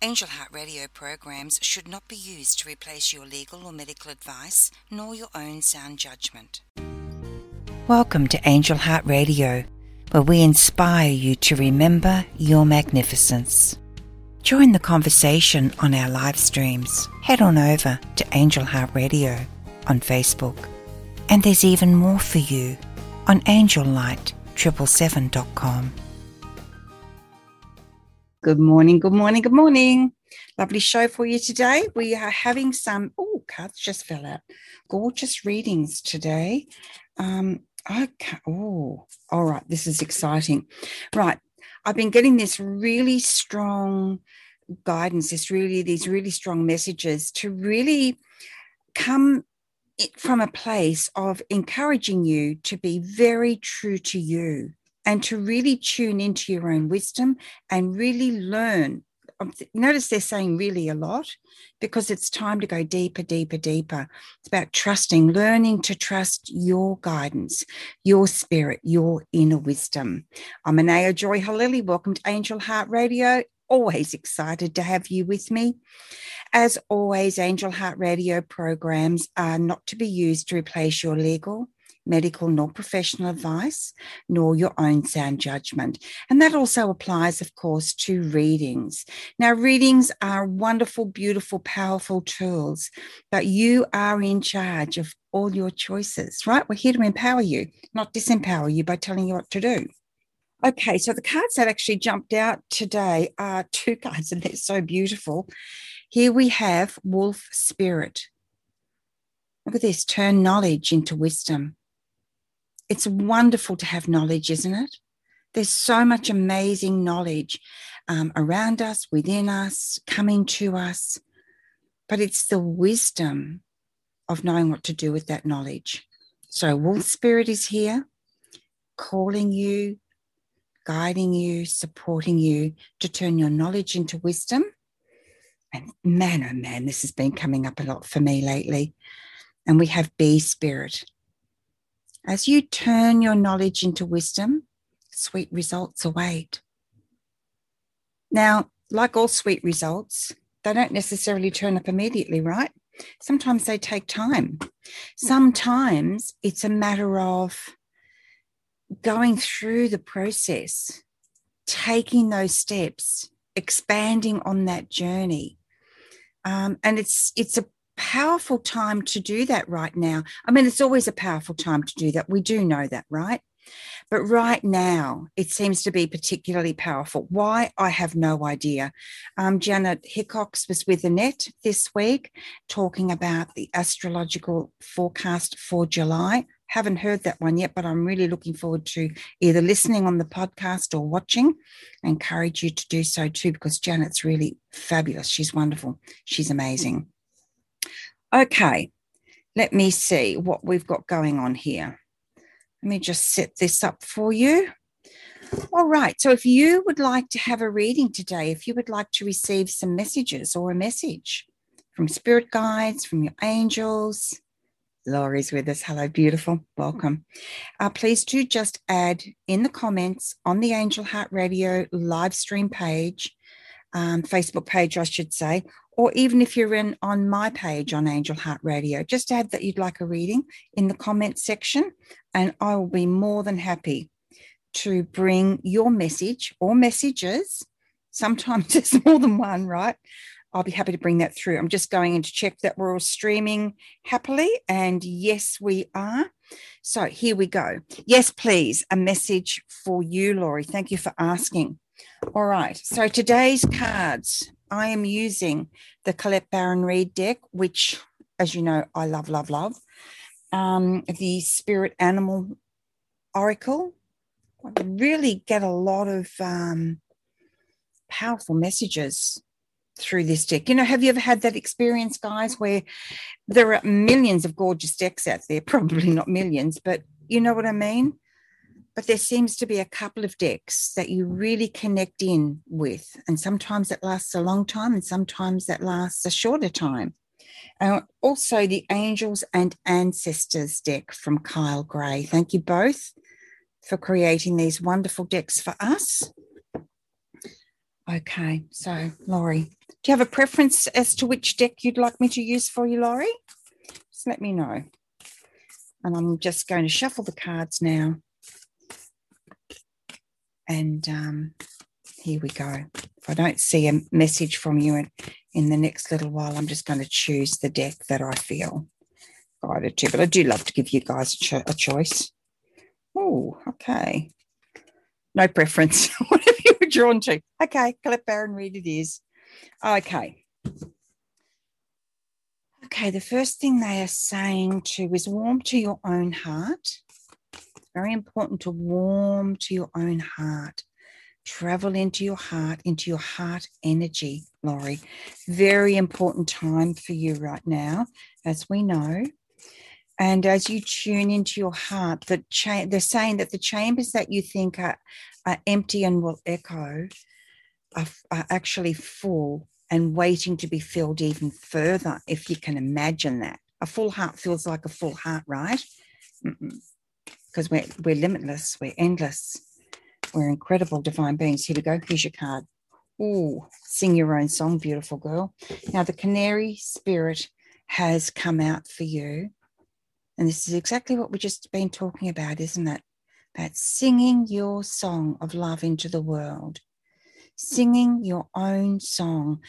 Angel Heart Radio programs should not be used to replace your legal or medical advice, nor your own sound judgment. Welcome to Angel Heart Radio, where we inspire you to remember your magnificence. Join the conversation on our live streams. Head on over to Angel Heart Radio on Facebook. And there's even more for you on angellight777.com. Good morning, good morning, good morning. Lovely show for you today. We are having some, oh, cards just fell out. Gorgeous readings today. Um, okay, oh, all right, this is exciting. Right, I've been getting this really strong guidance, this really, these really strong messages to really come from a place of encouraging you to be very true to you and to really tune into your own wisdom and really learn. Um, notice they're saying really a lot because it's time to go deeper, deeper, deeper. It's about trusting, learning to trust your guidance, your spirit, your inner wisdom. I'm Anaya Joy Halili. Welcome to Angel Heart Radio. Always excited to have you with me. As always, Angel Heart Radio programs are not to be used to replace your legal, medical nor professional advice, nor your own sound judgment. And that also applies, of course, to readings. Now, readings are wonderful, beautiful, powerful tools, but you are in charge of all your choices, right? We're here to empower you, not disempower you by telling you what to do. Okay, so the cards that actually jumped out today are two cards, and they're so beautiful. Here we have Wolf Spirit. Look at this turn knowledge into wisdom it's wonderful to have knowledge, isn't it? There's so much amazing knowledge um, around us, within us, coming to us. But it's the wisdom of knowing what to do with that knowledge. So, Wolf Spirit is here, calling you, guiding you, supporting you to turn your knowledge into wisdom. And man, oh man, this has been coming up a lot for me lately. And we have Bee Spirit. As you turn your knowledge into wisdom, sweet results await. Now, like all sweet results, they don't necessarily turn up immediately, right? Sometimes they take time. Sometimes it's a matter of going through the process, taking those steps, expanding on that journey. Um, and it's it's a powerful time to do that right now. I mean, it's always a powerful time to do that. We do know that, right? But right now, it seems to be particularly powerful. Why? I have no idea. Um, Janet Hickox was with Annette this week talking about the astrological forecast for July. Haven't heard that one yet, but I'm really looking forward to either listening on the podcast or watching. I encourage you to do so too, because Janet's really fabulous. She's wonderful. She's amazing. Okay, let me see what we've got going on here. Let me just set this up for you. All right, so if you would like to have a reading today, if you would like to receive some messages or a message from spirit guides, from your angels, Laurie's with us. Hello, beautiful. Welcome. Uh, please do just add in the comments on the Angel Heart Radio live stream page, um, Facebook page, I should say, or even if you're in on my page on Angel Heart Radio, just add that you'd like a reading in the comment section, and I will be more than happy to bring your message or messages. Sometimes there's more than one, right? I'll be happy to bring that through. I'm just going in to check that we're all streaming happily. And yes, we are. So here we go. Yes, please, a message for you, Laurie. Thank you for asking. All right. So today's cards I am using the Colette Baron-Reid deck, which, as you know, I love, love, love. Um, the Spirit Animal Oracle. I really get a lot of um, powerful messages through this deck. You know, have you ever had that experience, guys, where there are millions of gorgeous decks out there? Probably not millions, but you know what I mean? But there seems to be a couple of decks that you really connect in with. And sometimes it lasts a long time, and sometimes that lasts a shorter time. Uh, also, the Angels and Ancestors deck from Kyle Gray. Thank you both for creating these wonderful decks for us. Okay, so Laurie, do you have a preference as to which deck you'd like me to use for you, Laurie? Just let me know. And I'm just going to shuffle the cards now. And um, here we go. If I don't see a message from you in, in the next little while, I'm just going to choose the deck that I feel guided to. But I do love to give you guys a, cho- a choice. Oh, okay. No preference. Whatever you were drawn to. Okay, Colette Baron-Reid it is. Okay. Okay, the first thing they are saying to is warm to your own heart. Very important to warm to your own heart. Travel into your heart, into your heart energy, Laurie. Very important time for you right now, as we know. And as you tune into your heart, the cha- they're saying that the chambers that you think are, are empty and will echo are, are actually full and waiting to be filled even further, if you can imagine that. A full heart feels like a full heart, right? Because we're, we're limitless, we're endless, we're incredible divine beings. Here we go. Here's your card. Ooh, sing your own song, beautiful girl. Now, the canary spirit has come out for you and this is exactly what we've just been talking about, isn't it? About singing your song of love into the world, singing your own song.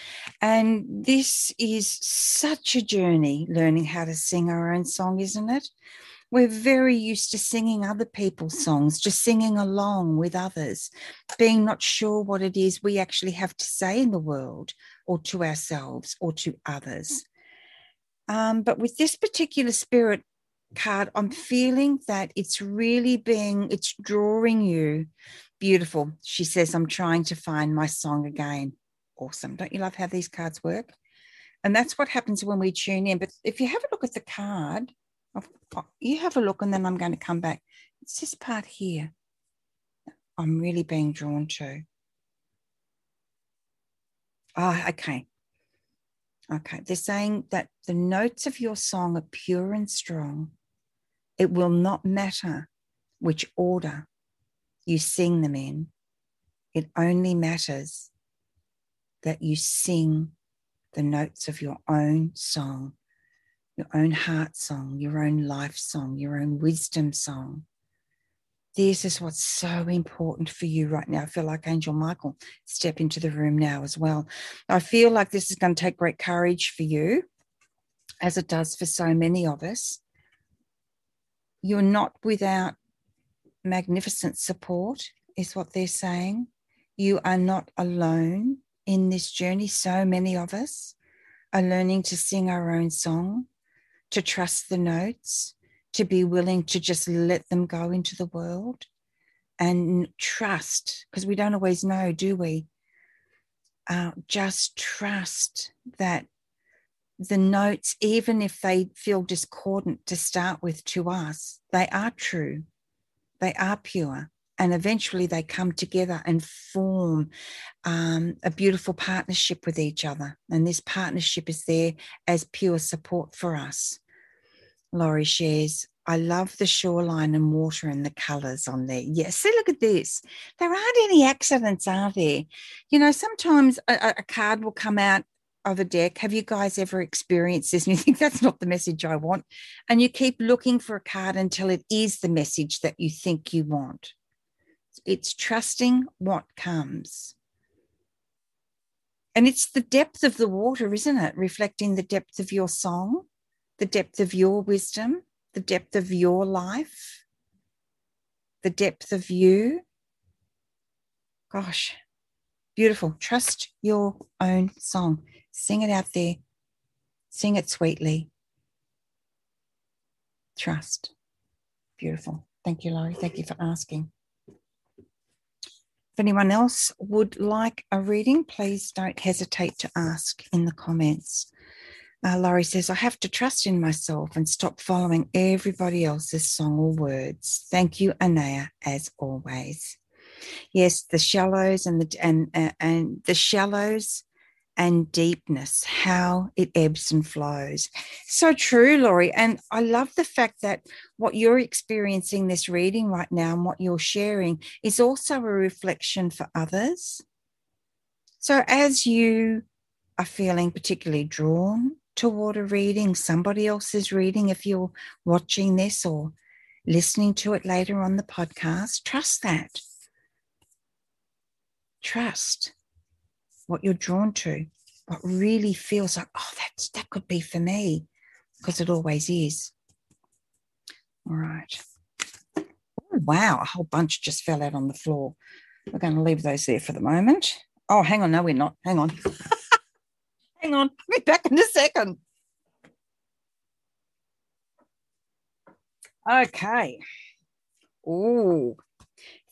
And this is such a journey learning how to sing our own song, isn't it? We're very used to singing other people's songs, just singing along with others, being not sure what it is we actually have to say in the world or to ourselves or to others. Um, but with this particular spirit, card, I'm feeling that it's really being, it's drawing you. Beautiful. She says, I'm trying to find my song again. Awesome. Don't you love how these cards work? And that's what happens when we tune in. But if you have a look at the card, you have a look and then I'm going to come back. It's this part here I'm really being drawn to. Ah, oh, okay. Okay. They're saying that the notes of your song are pure and strong. It will not matter which order you sing them in. It only matters that you sing the notes of your own song, your own heart song, your own life song, your own wisdom song. This is what's so important for you right now. I feel like Angel Michael step into the room now as well. I feel like this is going to take great courage for you, as it does for so many of us you're not without magnificent support, is what they're saying. You are not alone in this journey. So many of us are learning to sing our own song, to trust the notes, to be willing to just let them go into the world and trust, because we don't always know, do we? Uh, just trust that the notes, even if they feel discordant to start with to us, they are true, they are pure, and eventually they come together and form um, a beautiful partnership with each other. And this partnership is there as pure support for us. Laurie shares, I love the shoreline and water and the colours on there. Yes, see, look at this. There aren't any accidents, are there? You know, sometimes a, a card will come out of a deck. Have you guys ever experienced this? And you think that's not the message I want. And you keep looking for a card until it is the message that you think you want. It's trusting what comes. And it's the depth of the water, isn't it? Reflecting the depth of your song, the depth of your wisdom, the depth of your life, the depth of you. Gosh, beautiful. Trust your own song. Sing it out there. Sing it sweetly. Trust. Beautiful. Thank you, Laurie. Thank you for asking. If anyone else would like a reading, please don't hesitate to ask in the comments. Uh, Laurie says, I have to trust in myself and stop following everybody else's song or words. Thank you, Anaya, as always. Yes, the shallows and the and uh, and the shallows and deepness, how it ebbs and flows. So true, Laurie. And I love the fact that what you're experiencing this reading right now and what you're sharing is also a reflection for others. So, as you are feeling particularly drawn toward a reading, somebody else's reading, if you're watching this or listening to it later on the podcast, trust that. Trust what you're drawn to, what really feels like, oh, that's that could be for me, because it always is. All right. Oh, wow, a whole bunch just fell out on the floor. We're going to leave those there for the moment. Oh, hang on. No, we're not. Hang on. hang on. I'll be back in a second. Okay. Oh,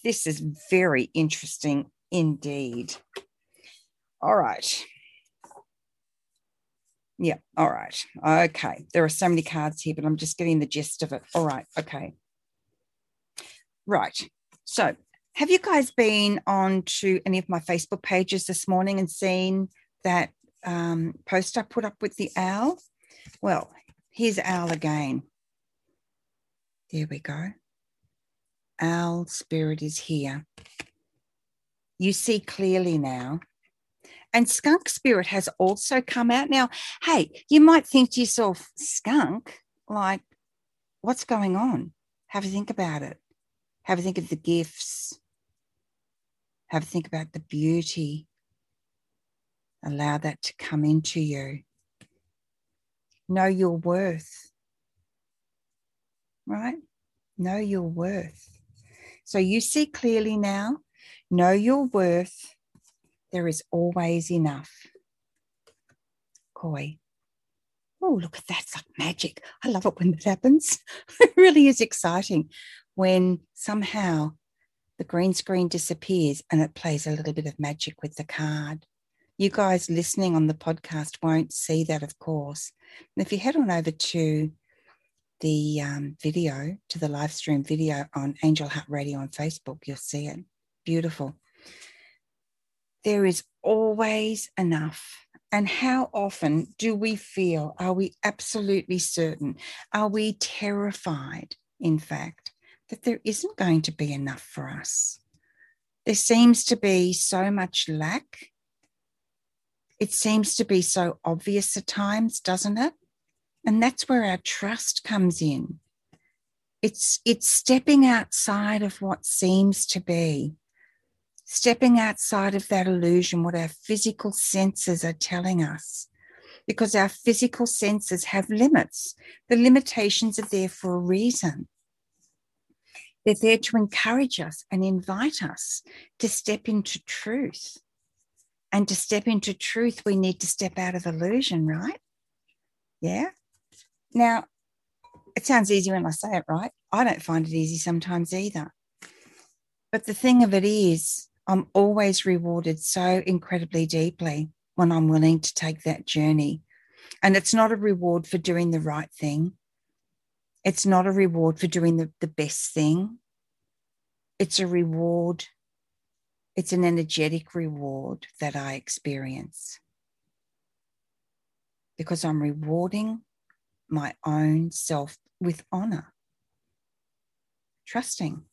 this is very interesting indeed. All right. Yeah. All right. Okay. There are so many cards here, but I'm just getting the gist of it. All right. Okay. Right. So, have you guys been on to any of my Facebook pages this morning and seen that um, post I put up with the owl? Well, here's owl again. There we go. Owl spirit is here. You see clearly now. And skunk spirit has also come out. Now, hey, you might think to yourself, skunk, like, what's going on? Have a think about it. Have a think of the gifts. Have a think about the beauty. Allow that to come into you. Know your worth right? Know your worth. So you see clearly now, know your worth. There is always enough. Koi. Oh, look at that. It's like magic. I love it when that happens. it really is exciting when somehow the green screen disappears and it plays a little bit of magic with the card. You guys listening on the podcast won't see that, of course. And if you head on over to the um, video, to the live stream video on Angel Heart Radio on Facebook, you'll see it. Beautiful. There is always enough. And how often do we feel? Are we absolutely certain? Are we terrified, in fact, that there isn't going to be enough for us? There seems to be so much lack. It seems to be so obvious at times, doesn't it? And that's where our trust comes in. It's, it's stepping outside of what seems to be, stepping outside of that illusion, what our physical senses are telling us. Because our physical senses have limits. The limitations are there for a reason. They're there to encourage us and invite us to step into truth. And to step into truth, we need to step out of illusion, right? Yeah. Now, it sounds easy when I say it, right? I don't find it easy sometimes either. But the thing of it is, I'm always rewarded so incredibly deeply when I'm willing to take that journey. And it's not a reward for doing the right thing. It's not a reward for doing the, the best thing. It's a reward, it's an energetic reward that I experience because I'm rewarding my own self with honor. Trusting,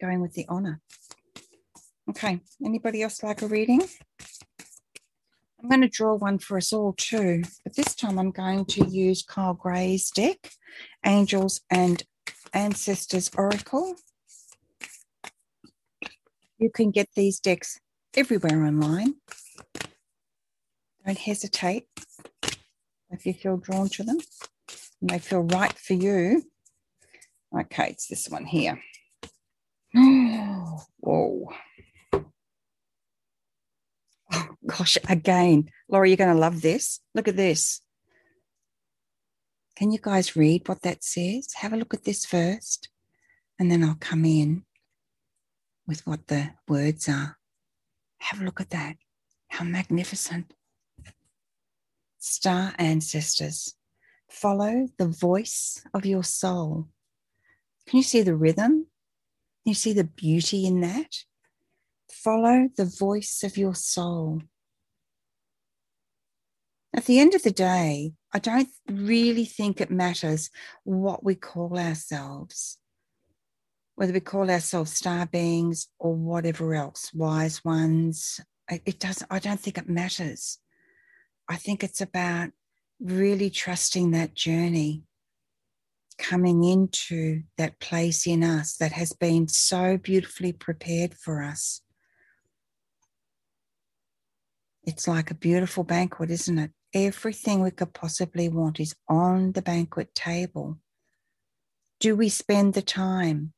going with the honor. Okay, anybody else like a reading? I'm going to draw one for us all too, but this time I'm going to use Kyle Gray's deck, Angels and Ancestors Oracle. You can get these decks everywhere online. Don't hesitate if you feel drawn to them and they feel right for you. Okay, it's this one here. Whoa. Gosh, again, Laura, you're going to love this. Look at this. Can you guys read what that says? Have a look at this first, and then I'll come in with what the words are. Have a look at that. How magnificent star ancestors. Follow the voice of your soul. Can you see the rhythm? Can you see the beauty in that? Follow the voice of your soul. At the end of the day, I don't really think it matters what we call ourselves, whether we call ourselves star beings or whatever else, wise ones, It doesn't, I don't think it matters. I think it's about really trusting that journey, coming into that place in us that has been so beautifully prepared for us. It's like a beautiful banquet, isn't it? Everything we could possibly want is on the banquet table. Do we spend the time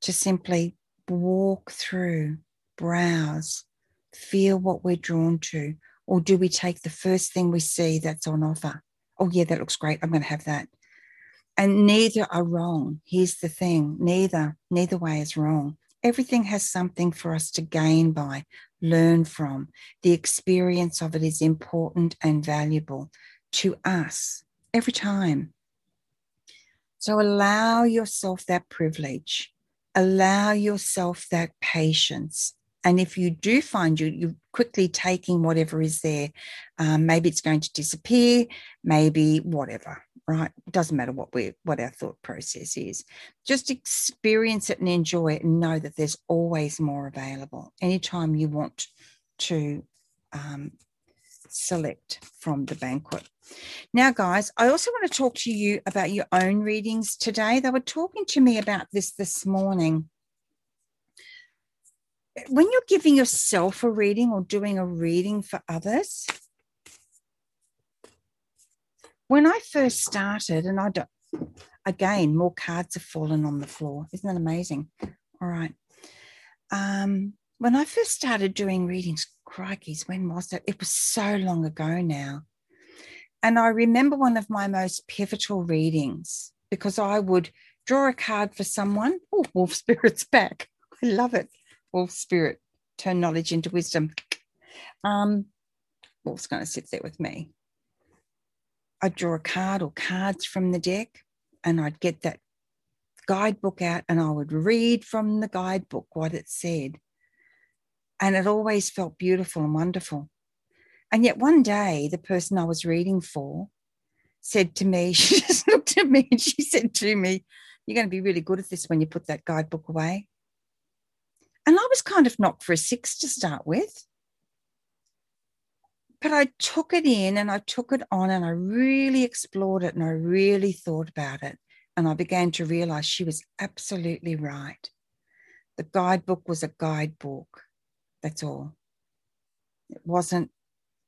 to simply walk through, browse, feel what we're drawn to? Or do we take the first thing we see that's on offer? Oh, yeah, that looks great. I'm going to have that. And neither are wrong. Here's the thing neither, neither way is wrong. Everything has something for us to gain by, learn from. The experience of it is important and valuable to us every time. So allow yourself that privilege, allow yourself that patience. And if you do find you, you're quickly taking whatever is there, um, maybe it's going to disappear, maybe whatever, right? It doesn't matter what we what our thought process is. Just experience it and enjoy it and know that there's always more available. Anytime you want to um, select from the banquet. Now, guys, I also want to talk to you about your own readings today. They were talking to me about this this morning. When you're giving yourself a reading or doing a reading for others, when I first started, and I don't, again, more cards have fallen on the floor. Isn't that amazing? All right. Um, when I first started doing readings, crikeys, when was it? It was so long ago now. And I remember one of my most pivotal readings because I would draw a card for someone. Oh, Wolf Spirit's back. I love it. Wolf Spirit, turn knowledge into wisdom. Um, Wolf's going to sit there with me. I'd draw a card or cards from the deck and I'd get that guidebook out and I would read from the guidebook what it said. And it always felt beautiful and wonderful. And yet one day, the person I was reading for said to me, she just looked at me and she said to me, You're going to be really good at this when you put that guidebook away. And I was kind of knocked for a six to start with but I took it in and I took it on and I really explored it and I really thought about it. And I began to realize she was absolutely right. The guidebook was a guidebook. That's all. It wasn't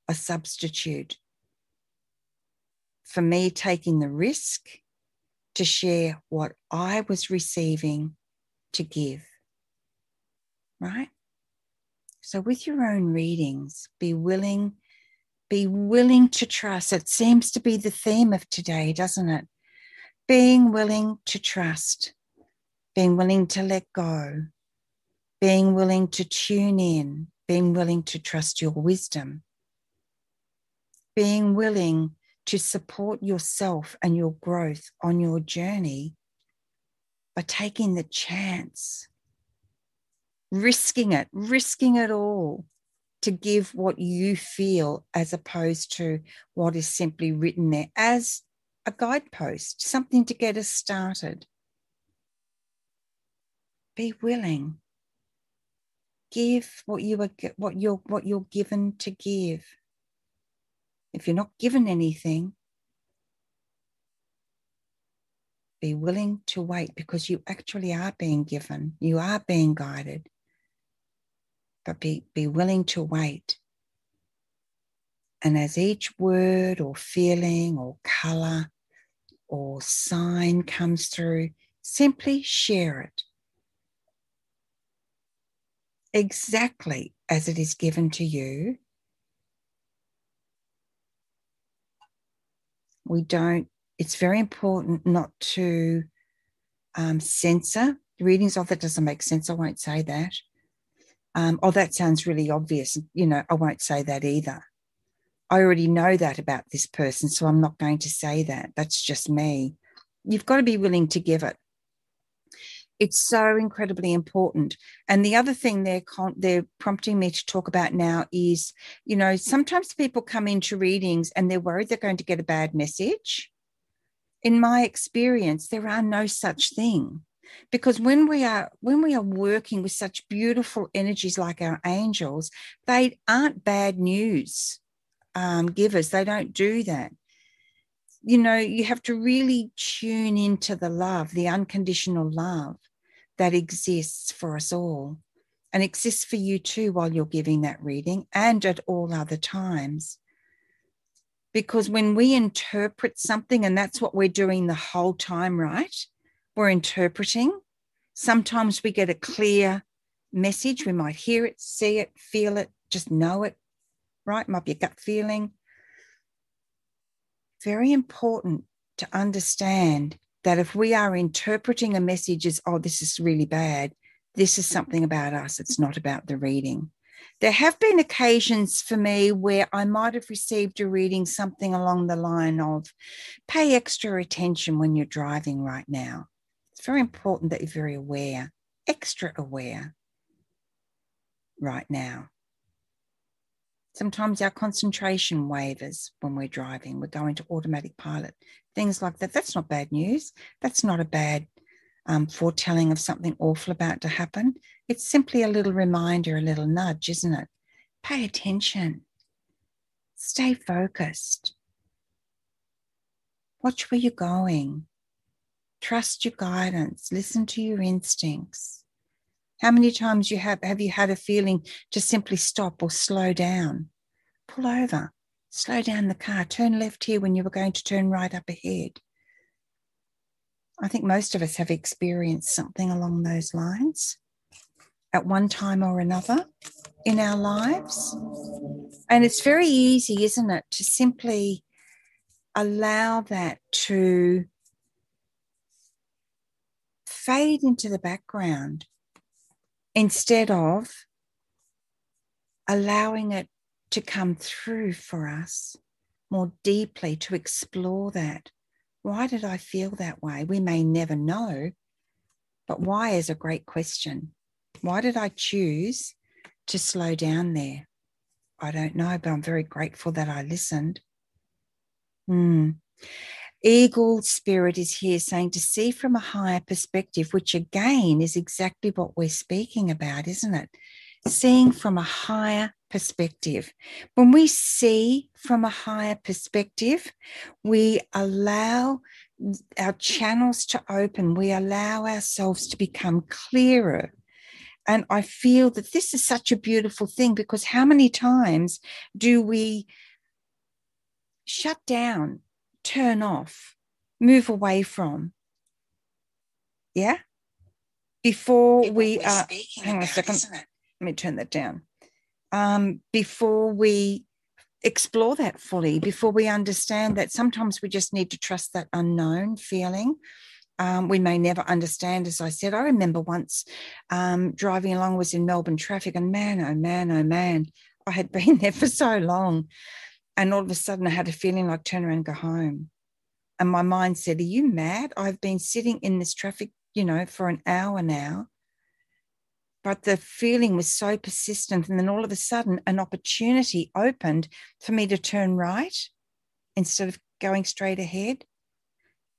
a substitute for me taking the risk to share what I was receiving to give. Right? So, with your own readings, be willing be willing to trust. It seems to be the theme of today, doesn't it? Being willing to trust, being willing to let go, being willing to tune in, being willing to trust your wisdom, being willing to support yourself and your growth on your journey by taking the chance, risking it, risking it all to give what you feel as opposed to what is simply written there as a guidepost, something to get us started. Be willing. Give what you are what you're what you're given to give. If you're not given anything, be willing to wait because you actually are being given, you are being guided but be, be willing to wait. And as each word or feeling or color or sign comes through, simply share it exactly as it is given to you. We don't, it's very important not to um, censor readings of it doesn't make sense. I won't say that um, oh, that sounds really obvious. You know, I won't say that either. I already know that about this person, so I'm not going to say that. That's just me. You've got to be willing to give it. It's so incredibly important. And the other thing they're con- they're prompting me to talk about now is, you know, sometimes people come into readings and they're worried they're going to get a bad message. In my experience, there are no such thing because when we are when we are working with such beautiful energies like our angels they aren't bad news um, givers. They don't do that. You know you have to really tune into the love the unconditional love that exists for us all and exists for you too while you're giving that reading and at all other times. Because when we interpret something and that's what we're doing the whole time right we're interpreting. Sometimes we get a clear message. We might hear it, see it, feel it, just know it, right? Might be a gut feeling. Very important to understand that if we are interpreting a message as, oh, this is really bad, this is something about us, it's not about the reading. There have been occasions for me where I might have received a reading something along the line of pay extra attention when you're driving right now very important that you're very aware, extra aware right now. Sometimes our concentration wavers when we're driving, we go into automatic pilot, things like that. That's not bad news. That's not a bad um, foretelling of something awful about to happen. It's simply a little reminder, a little nudge, isn't it? Pay attention, stay focused, watch where you're going, Trust your guidance. Listen to your instincts. How many times you have have you had a feeling to simply stop or slow down? Pull over, slow down the car, turn left here when you were going to turn right up ahead. I think most of us have experienced something along those lines at one time or another in our lives. And it's very easy, isn't it, to simply allow that to fade into the background instead of allowing it to come through for us more deeply to explore that. Why did I feel that way? We may never know, but why is a great question. Why did I choose to slow down there? I don't know, but I'm very grateful that I listened. Hmm. Eagle spirit is here saying to see from a higher perspective, which again is exactly what we're speaking about, isn't it? Seeing from a higher perspective. When we see from a higher perspective, we allow our channels to open, we allow ourselves to become clearer. And I feel that this is such a beautiful thing because how many times do we shut down turn off, move away from. Yeah. Before we are, hang on a second. Let me turn that down. Um, before we explore that fully, before we understand that sometimes we just need to trust that unknown feeling. Um, we may never understand, as I said. I remember once um, driving along, was in Melbourne traffic, and man, oh man, oh man, I had been there for so long. And all of a sudden, I had a feeling like turn around and go home. And my mind said, Are you mad? I've been sitting in this traffic, you know, for an hour now. But the feeling was so persistent. And then all of a sudden, an opportunity opened for me to turn right instead of going straight ahead.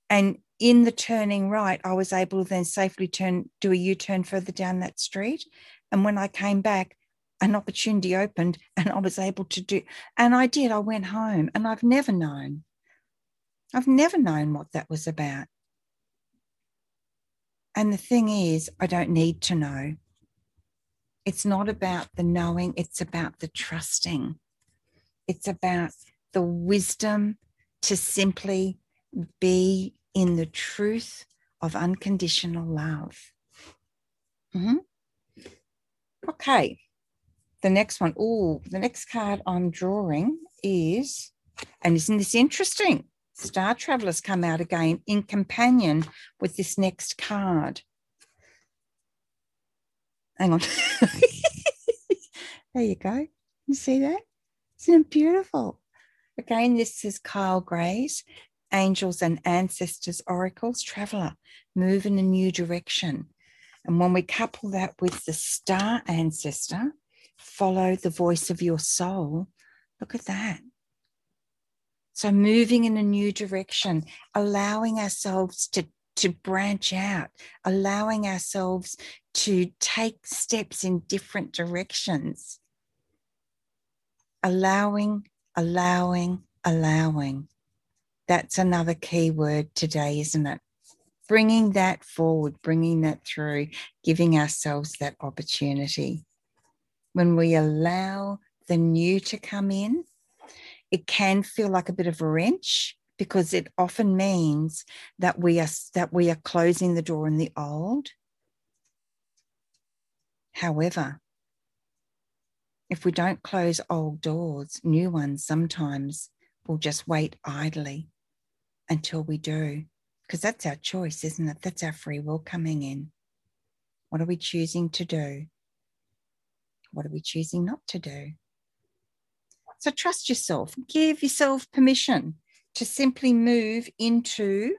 And in the turning right, I was able to then safely turn, do a U turn further down that street. And when I came back, an opportunity opened and I was able to do, and I did. I went home and I've never known. I've never known what that was about. And the thing is, I don't need to know. It's not about the knowing, it's about the trusting. It's about the wisdom to simply be in the truth of unconditional love. Mm-hmm. Okay the next one, oh, the next card I'm drawing is, and isn't this interesting? Star Travelers come out again in companion with this next card. Hang on. there you go. You see that? Isn't it beautiful? Again, this is Kyle Gray's Angels and Ancestors Oracles Traveler, move in a new direction. And when we couple that with the Star Ancestor, follow the voice of your soul. Look at that. So, moving in a new direction, allowing ourselves to to branch out, allowing ourselves to take steps in different directions. Allowing, allowing, allowing. That's another key word today, isn't it? Bringing that forward, bringing that through, giving ourselves that opportunity. When we allow the new to come in, it can feel like a bit of a wrench because it often means that we are that we are closing the door in the old. However if we don't close old doors new ones sometimes will just wait idly until we do because that's our choice isn't it? That's our free will coming in. What are we choosing to do what are we choosing not to do so trust yourself give yourself permission to simply move into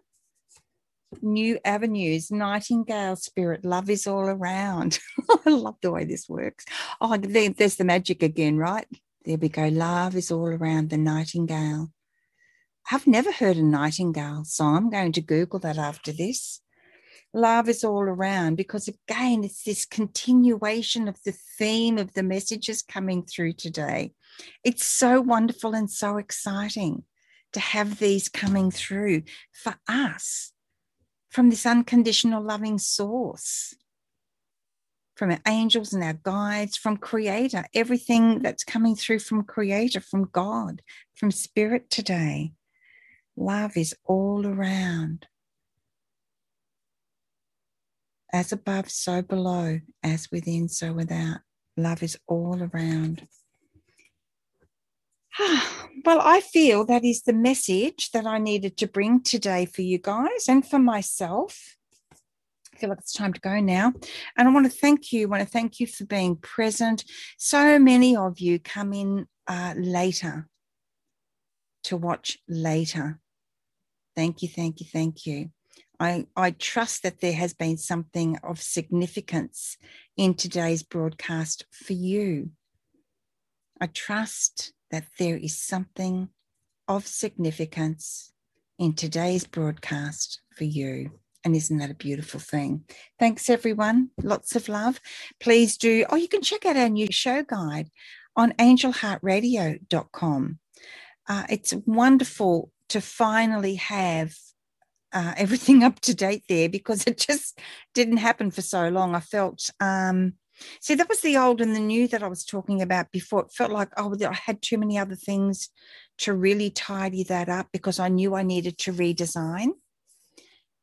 new avenues. Nightingale spirit, love is all around. I love the way this works. Oh, there's the magic again, right? There we go. Love is all around the nightingale. I've never heard a nightingale, so I'm going to Google that after this. Love is all around because, again, it's this continuation of the theme of the messages coming through today. It's so wonderful and so exciting to have these coming through for us from this unconditional loving source, from our angels and our guides, from Creator, everything that's coming through from Creator, from God, from Spirit today. Love is all around. As above, so below, as within, so without. Love is all around. Well, I feel that is the message that I needed to bring today for you guys and for myself. I feel like it's time to go now. And I want to thank you. I want to thank you for being present. So many of you come in uh, later to watch later. Thank you, thank you, thank you. I, I trust that there has been something of significance in today's broadcast for you. I trust that there is something of significance in today's broadcast for you. And isn't that a beautiful thing? Thanks, everyone. Lots of love. Please do. Oh, you can check out our new show guide on angelheartradio.com. Uh, it's wonderful to finally have uh, everything up to date there because it just didn't happen for so long. I felt um, See, that was the old and the new that I was talking about before. It felt like, oh, I had too many other things to really tidy that up because I knew I needed to redesign.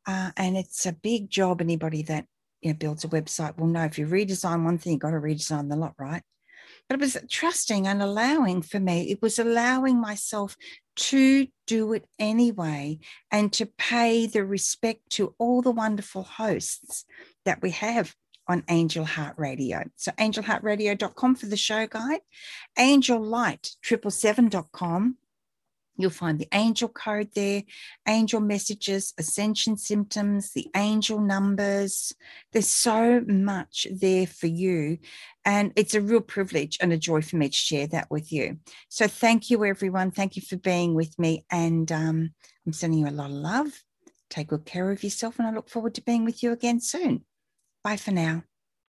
Uh, and it's a big job. Anybody that you know, builds a website will know if you redesign one thing, you've got to redesign the lot, right? But it was trusting and allowing for me. It was allowing myself to do it anyway and to pay the respect to all the wonderful hosts that we have on Angel Heart Radio. So angelheartradio.com for the show guide, angellight777.com. You'll find the angel code there, angel messages, ascension symptoms, the angel numbers. There's so much there for you. And it's a real privilege and a joy for me to share that with you. So thank you, everyone. Thank you for being with me. And um, I'm sending you a lot of love. Take good care of yourself. And I look forward to being with you again soon. Bye for now.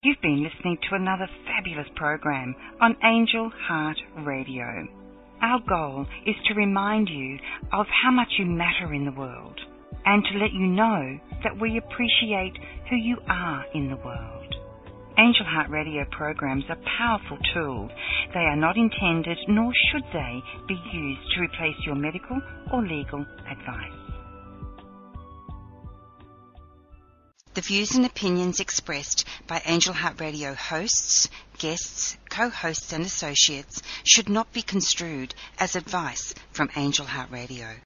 You've been listening to another fabulous program on Angel Heart Radio. Our goal is to remind you of how much you matter in the world and to let you know that we appreciate who you are in the world. Angel Heart Radio programs are powerful tools. They are not intended, nor should they, be used to replace your medical or legal advice. The views and opinions expressed by Angel Heart Radio hosts, guests, co-hosts and associates should not be construed as advice from Angel Heart Radio.